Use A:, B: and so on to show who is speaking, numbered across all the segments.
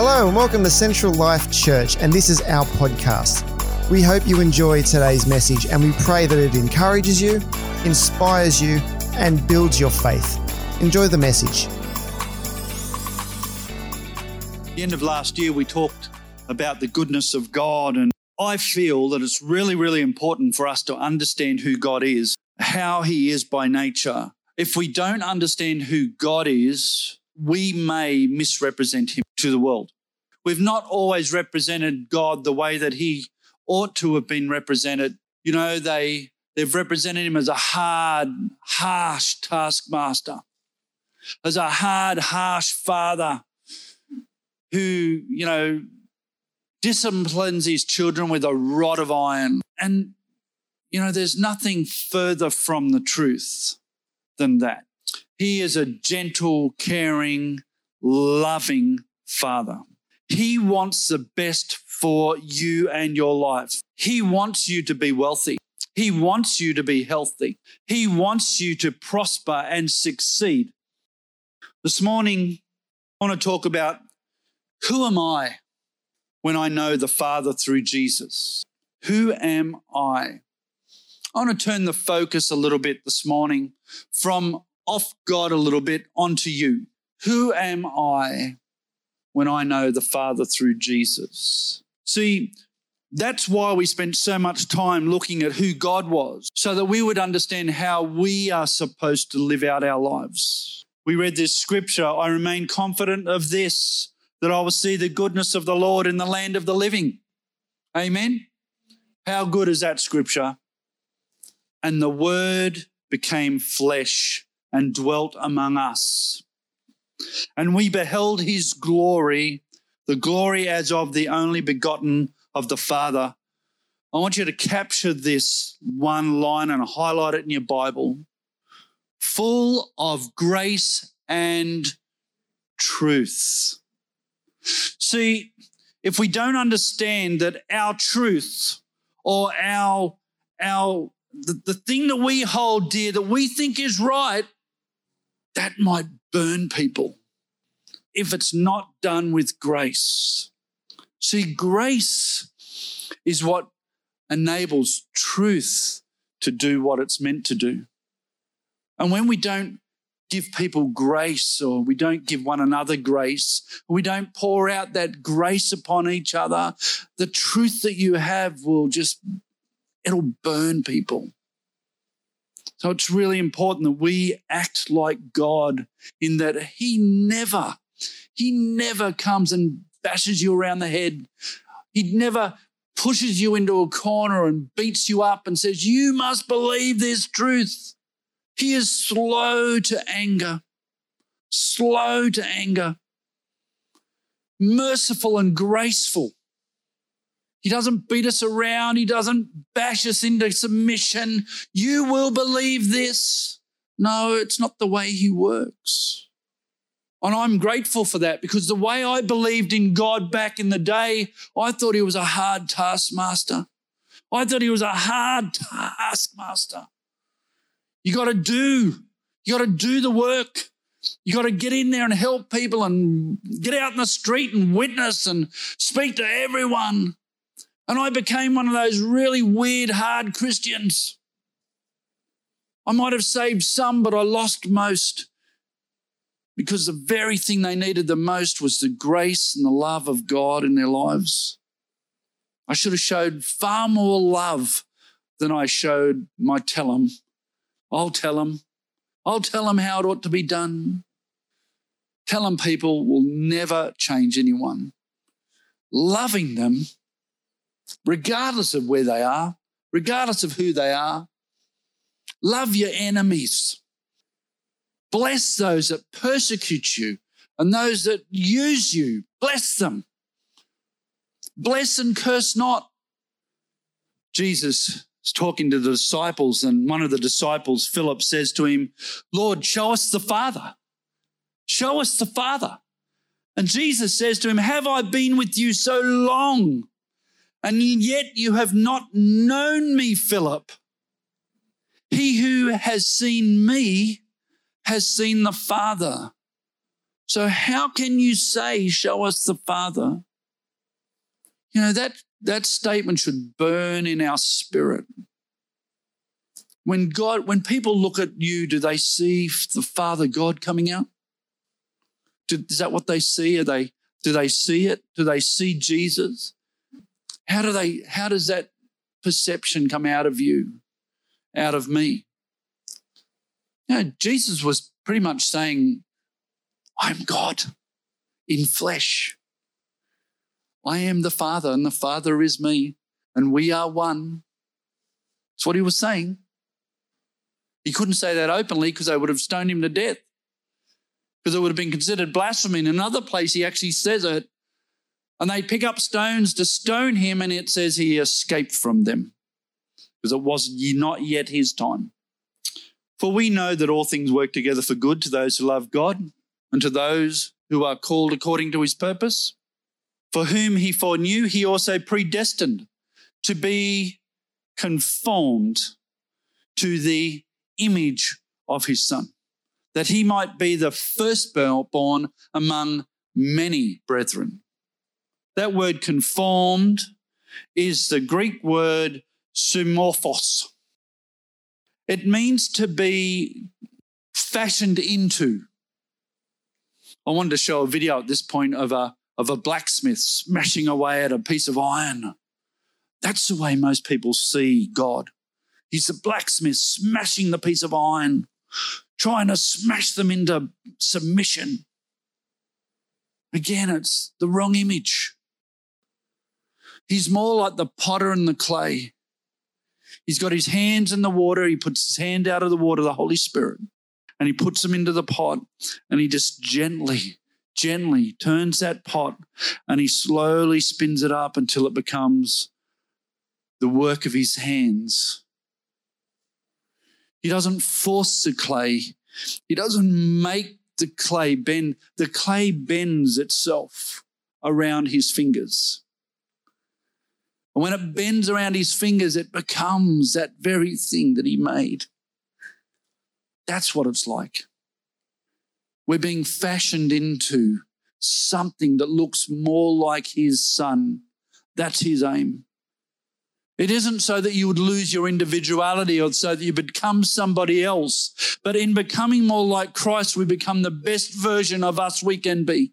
A: Hello, and welcome to Central Life Church, and this is our podcast. We hope you enjoy today's message, and we pray that it encourages you, inspires you, and builds your faith. Enjoy the message.
B: At the end of last year, we talked about the goodness of God. And I feel that it's really, really important for us to understand who God is, how He is by nature. If we don't understand who God is, we may misrepresent Him to the world. We've not always represented God the way that He ought to have been represented. You know, they, they've represented Him as a hard, harsh taskmaster, as a hard, harsh father who, you know, disciplines his children with a rod of iron. And, you know, there's nothing further from the truth than that. He is a gentle, caring, loving father. He wants the best for you and your life. He wants you to be wealthy. He wants you to be healthy. He wants you to prosper and succeed. This morning, I want to talk about who am I when I know the Father through Jesus? Who am I? I want to turn the focus a little bit this morning from off God a little bit onto you. Who am I when I know the Father through Jesus? See, that's why we spent so much time looking at who God was, so that we would understand how we are supposed to live out our lives. We read this scripture I remain confident of this, that I will see the goodness of the Lord in the land of the living. Amen. How good is that scripture? And the word became flesh and dwelt among us. And we beheld his glory, the glory as of the only begotten of the Father. I want you to capture this one line and highlight it in your Bible. Full of grace and truth. See, if we don't understand that our truth or our, our the, the thing that we hold dear that we think is right, that might burn people if it's not done with grace. See, grace is what enables truth to do what it's meant to do. And when we don't give people grace or we don't give one another grace, we don't pour out that grace upon each other, the truth that you have will just, it'll burn people. So it's really important that we act like God in that He never, He never comes and bashes you around the head. He never pushes you into a corner and beats you up and says, You must believe this truth. He is slow to anger, slow to anger, merciful and graceful. He doesn't beat us around. He doesn't bash us into submission. You will believe this. No, it's not the way he works. And I'm grateful for that because the way I believed in God back in the day, I thought he was a hard taskmaster. I thought he was a hard taskmaster. You got to do. You got to do the work. You got to get in there and help people and get out in the street and witness and speak to everyone. And I became one of those really weird, hard Christians. I might have saved some, but I lost most because the very thing they needed the most was the grace and the love of God in their lives. I should have showed far more love than I showed my tell 'em I'll tell them. I'll tell them how it ought to be done. Tell them people will never change anyone. Loving them, regardless of where they are, regardless of who they are. Love your enemies. Bless those that persecute you and those that use you. Bless them. Bless and curse not. Jesus is talking to the disciples, and one of the disciples, Philip, says to him, Lord, show us the Father. Show us the Father. And Jesus says to him, Have I been with you so long? And yet you have not known me, Philip. He who has seen me has seen the Father. So, how can you say, Show us the Father? You know, that, that statement should burn in our spirit. When God, when people look at you, do they see the Father God coming out? Do, is that what they see? Are they, do they see it? Do they see Jesus? How do they, how does that perception come out of you, out of me? You know, Jesus was pretty much saying, I'm God in flesh. I am the Father, and the Father is me, and we are one. That's what he was saying. He couldn't say that openly because they would have stoned him to death, because it would have been considered blasphemy. In another place, he actually says it, and they pick up stones to stone him, and it says he escaped from them because it was not yet his time. For we know that all things work together for good to those who love God and to those who are called according to his purpose. For whom he foreknew, he also predestined to be conformed to the image of his son, that he might be the firstborn among many brethren. That word conformed is the Greek word sumorphos. It means to be fashioned into. I wanted to show a video at this point of a, of a blacksmith smashing away at a piece of iron. That's the way most people see God. He's a blacksmith smashing the piece of iron, trying to smash them into submission. Again, it's the wrong image. He's more like the potter and the clay. He's got his hands in the water. He puts his hand out of the water, the Holy Spirit, and he puts them into the pot and he just gently, gently turns that pot and he slowly spins it up until it becomes the work of his hands. He doesn't force the clay. He doesn't make the clay bend. The clay bends itself around his fingers. And when it bends around his fingers, it becomes that very thing that he made. That's what it's like. We're being fashioned into something that looks more like his son. That's his aim. It isn't so that you would lose your individuality or so that you become somebody else. But in becoming more like Christ, we become the best version of us we can be.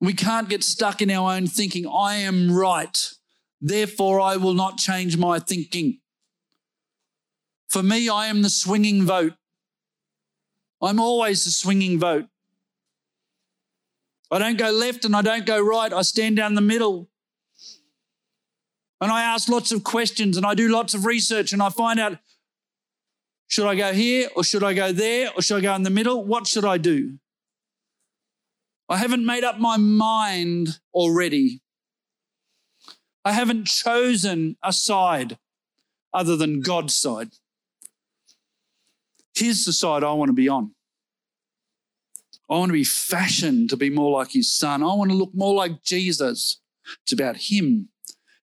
B: We can't get stuck in our own thinking. I am right. Therefore, I will not change my thinking. For me, I am the swinging vote. I'm always the swinging vote. I don't go left and I don't go right. I stand down the middle. And I ask lots of questions and I do lots of research and I find out should I go here or should I go there or should I go in the middle? What should I do? I haven't made up my mind already. I haven't chosen a side other than God's side. Here's the side I want to be on. I want to be fashioned to be more like his son. I want to look more like Jesus. It's about him.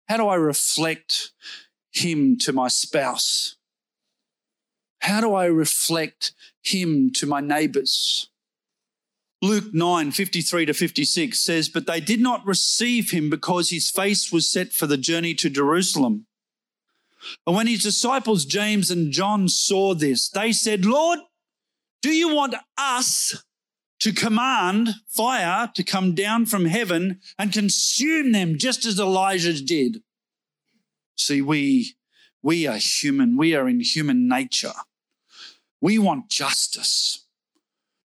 B: How do I reflect him to my spouse? How do I reflect him to my neighbors? Luke 9, 53 to 56 says, But they did not receive him because his face was set for the journey to Jerusalem. And when his disciples, James and John, saw this, they said, Lord, do you want us to command fire to come down from heaven and consume them just as Elijah did? See, we, we are human. We are in human nature. We want justice.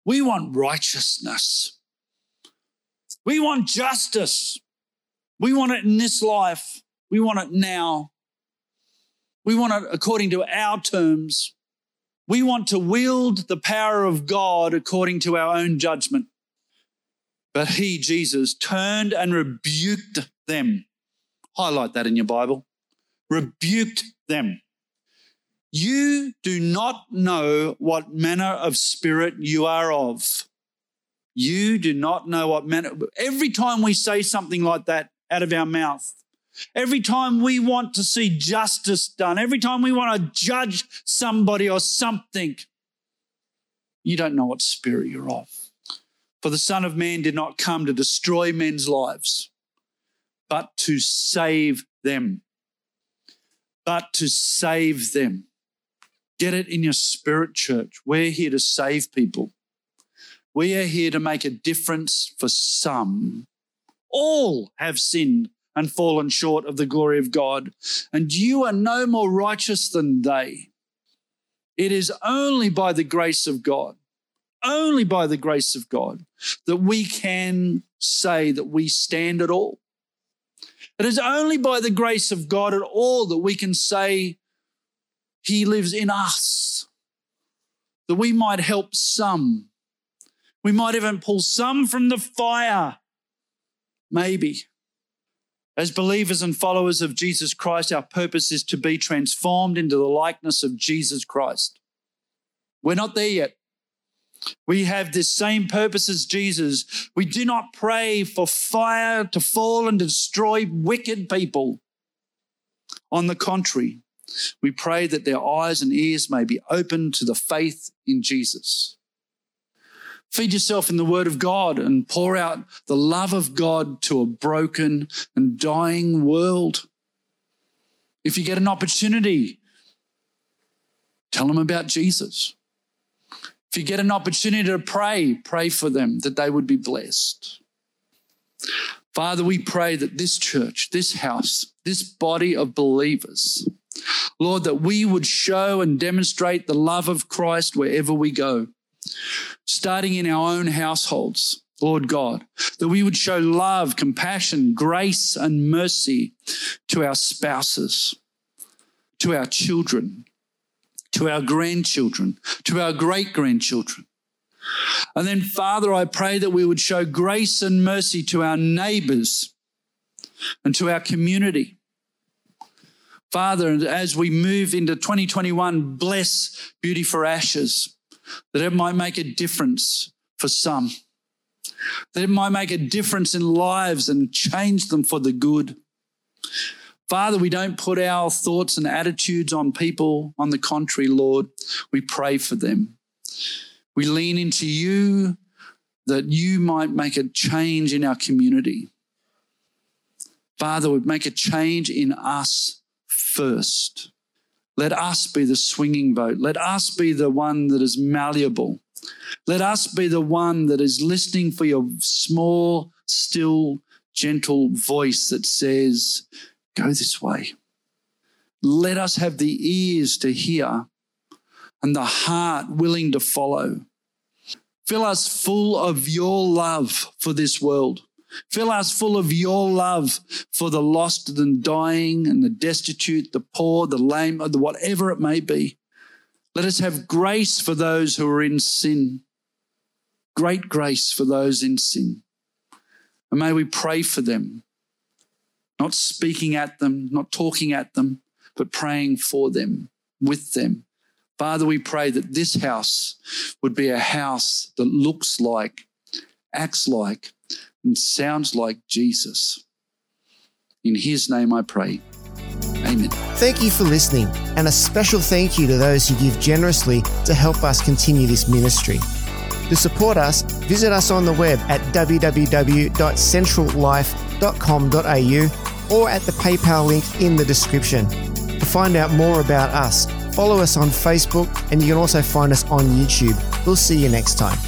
B: We want righteousness. We want justice. We want it in this life. We want it now. We want it according to our terms. We want to wield the power of God according to our own judgment. But he, Jesus, turned and rebuked them. Highlight that in your Bible. Rebuked them. You do not know what manner of spirit you are of. You do not know what manner. Every time we say something like that out of our mouth, every time we want to see justice done, every time we want to judge somebody or something, you don't know what spirit you're of. For the Son of Man did not come to destroy men's lives, but to save them. But to save them. Get it in your spirit, church. We're here to save people. We are here to make a difference for some. All have sinned and fallen short of the glory of God, and you are no more righteous than they. It is only by the grace of God, only by the grace of God, that we can say that we stand at all. It is only by the grace of God at all that we can say He lives in us, that we might help some. We might even pull some from the fire, maybe. As believers and followers of Jesus Christ, our purpose is to be transformed into the likeness of Jesus Christ. We're not there yet. We have this same purpose as Jesus. We do not pray for fire to fall and destroy wicked people. On the contrary, we pray that their eyes and ears may be opened to the faith in Jesus. Feed yourself in the Word of God and pour out the love of God to a broken and dying world. If you get an opportunity, tell them about Jesus. If you get an opportunity to pray, pray for them that they would be blessed. Father, we pray that this church, this house, this body of believers, Lord, that we would show and demonstrate the love of Christ wherever we go starting in our own households, Lord God, that we would show love, compassion, grace, and mercy to our spouses, to our children, to our grandchildren, to our great grandchildren. And then, Father, I pray that we would show grace and mercy to our neighbors and to our community. Father, as we move into 2021, bless Beauty for Ashes that it might make a difference for some, that it might make a difference in lives and change them for the good. Father, we don't put our thoughts and attitudes on people. On the contrary, Lord, we pray for them. We lean into you that you might make a change in our community. Father, would make a change in us first. Let us be the swinging boat. Let us be the one that is malleable. Let us be the one that is listening for your small, still, gentle voice that says, Go this way. Let us have the ears to hear and the heart willing to follow. Fill us full of your love for this world. Fill us full of your love for the lost and dying and the destitute, the poor, the lame, the whatever it may be. Let us have grace for those who are in sin. Great grace for those in sin. And may we pray for them, not speaking at them, not talking at them, but praying for them, with them. Father, we pray that this house would be a house that looks like, acts like, and sounds like Jesus. In his name I pray. Amen.
A: Thank you for listening, and a special thank you to those who give generously to help us continue this ministry. To support us, visit us on the web at www.centrallife.com.au or at the PayPal link in the description. To find out more about us, follow us on Facebook and you can also find us on YouTube. We'll see you next time.